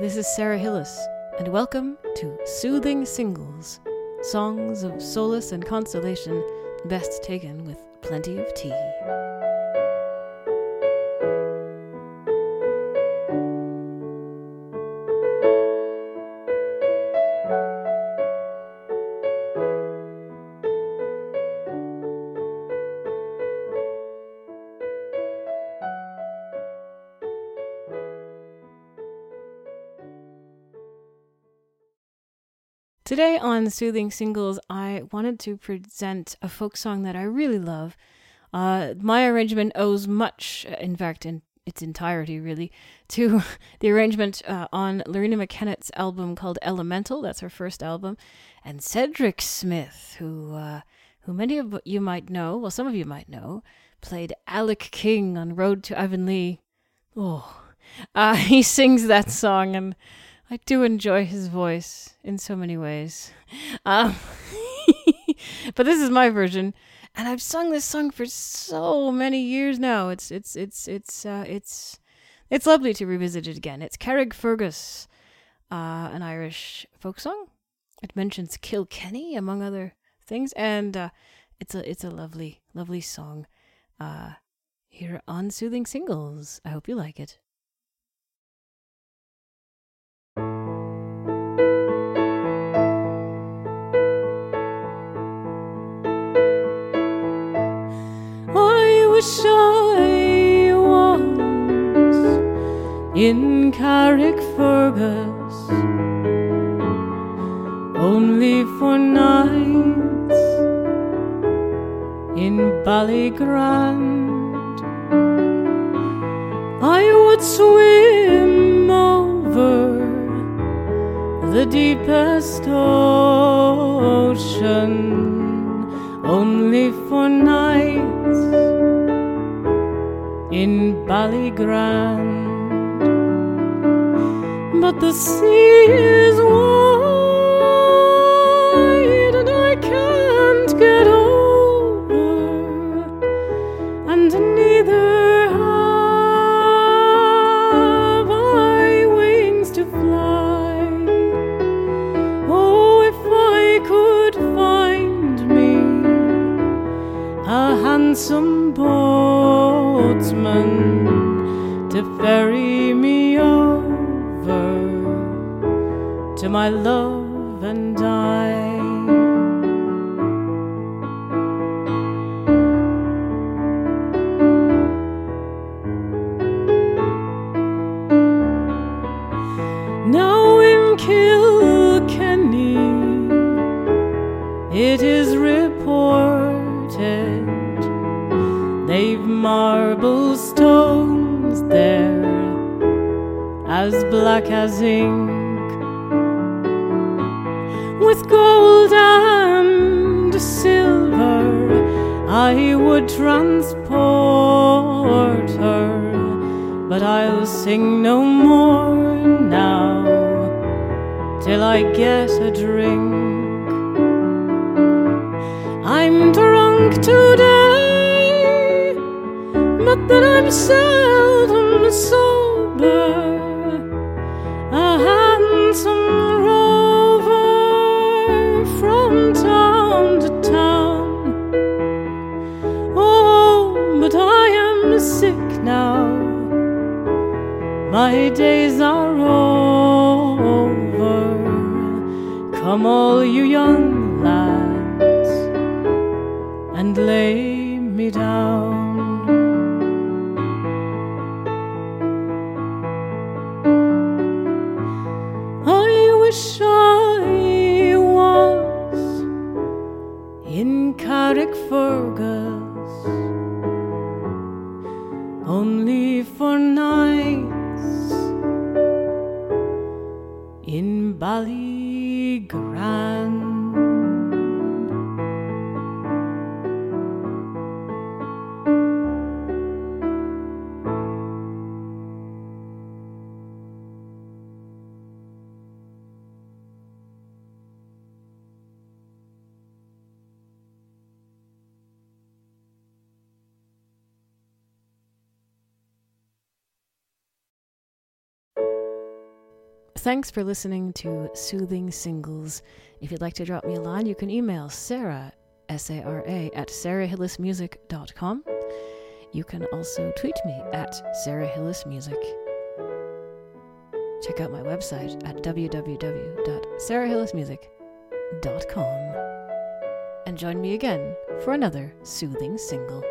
this is Sarah Hillis, and welcome to Soothing Singles Songs of Solace and Consolation, best taken with plenty of tea. Today on Soothing Singles, I wanted to present a folk song that I really love. Uh, my arrangement owes much, in fact, in its entirety, really, to the arrangement uh, on Loreena McKennitt's album called Elemental. That's her first album, and Cedric Smith, who uh, who many of you might know, well, some of you might know, played Alec King on Road to Avonlea. Oh, uh, he sings that song and. I do enjoy his voice in so many ways. Um, but this is my version, and I've sung this song for so many years now. It's it's it's it's uh, it's it's lovely to revisit it again. It's Carrickfergus, uh, an Irish folk song. It mentions Kilkenny among other things, and uh, it's a it's a lovely lovely song. Uh, here on Soothing Singles. I hope you like it. In Carrickfergus only for nights in Ballygrand. I would swim over the deepest ocean only for nights in Ballygrand. But the sea is wide and I can't get over, and neither have I wings to fly. Oh, if I could find me a handsome boatsman to ferry my love and I. Now in Kilkenny, it is reported they've marble stones there as black as ink, with gold and silver. I would transport her, but I'll sing no more now till I get a drink. I'm drunk today, but then I'm seldom sober. I am sick now. My days are over. Come, all you young lads, and lay me down. I wish I was in Carrickfergus only for nights in Ballygrand. Thanks for listening to Soothing Singles. If you'd like to drop me a line, you can email Sarah, S A R A, at sarahhillismusic.com. You can also tweet me at sarahhillismusic. Check out my website at www.sarahhillismusic.com. And join me again for another soothing single.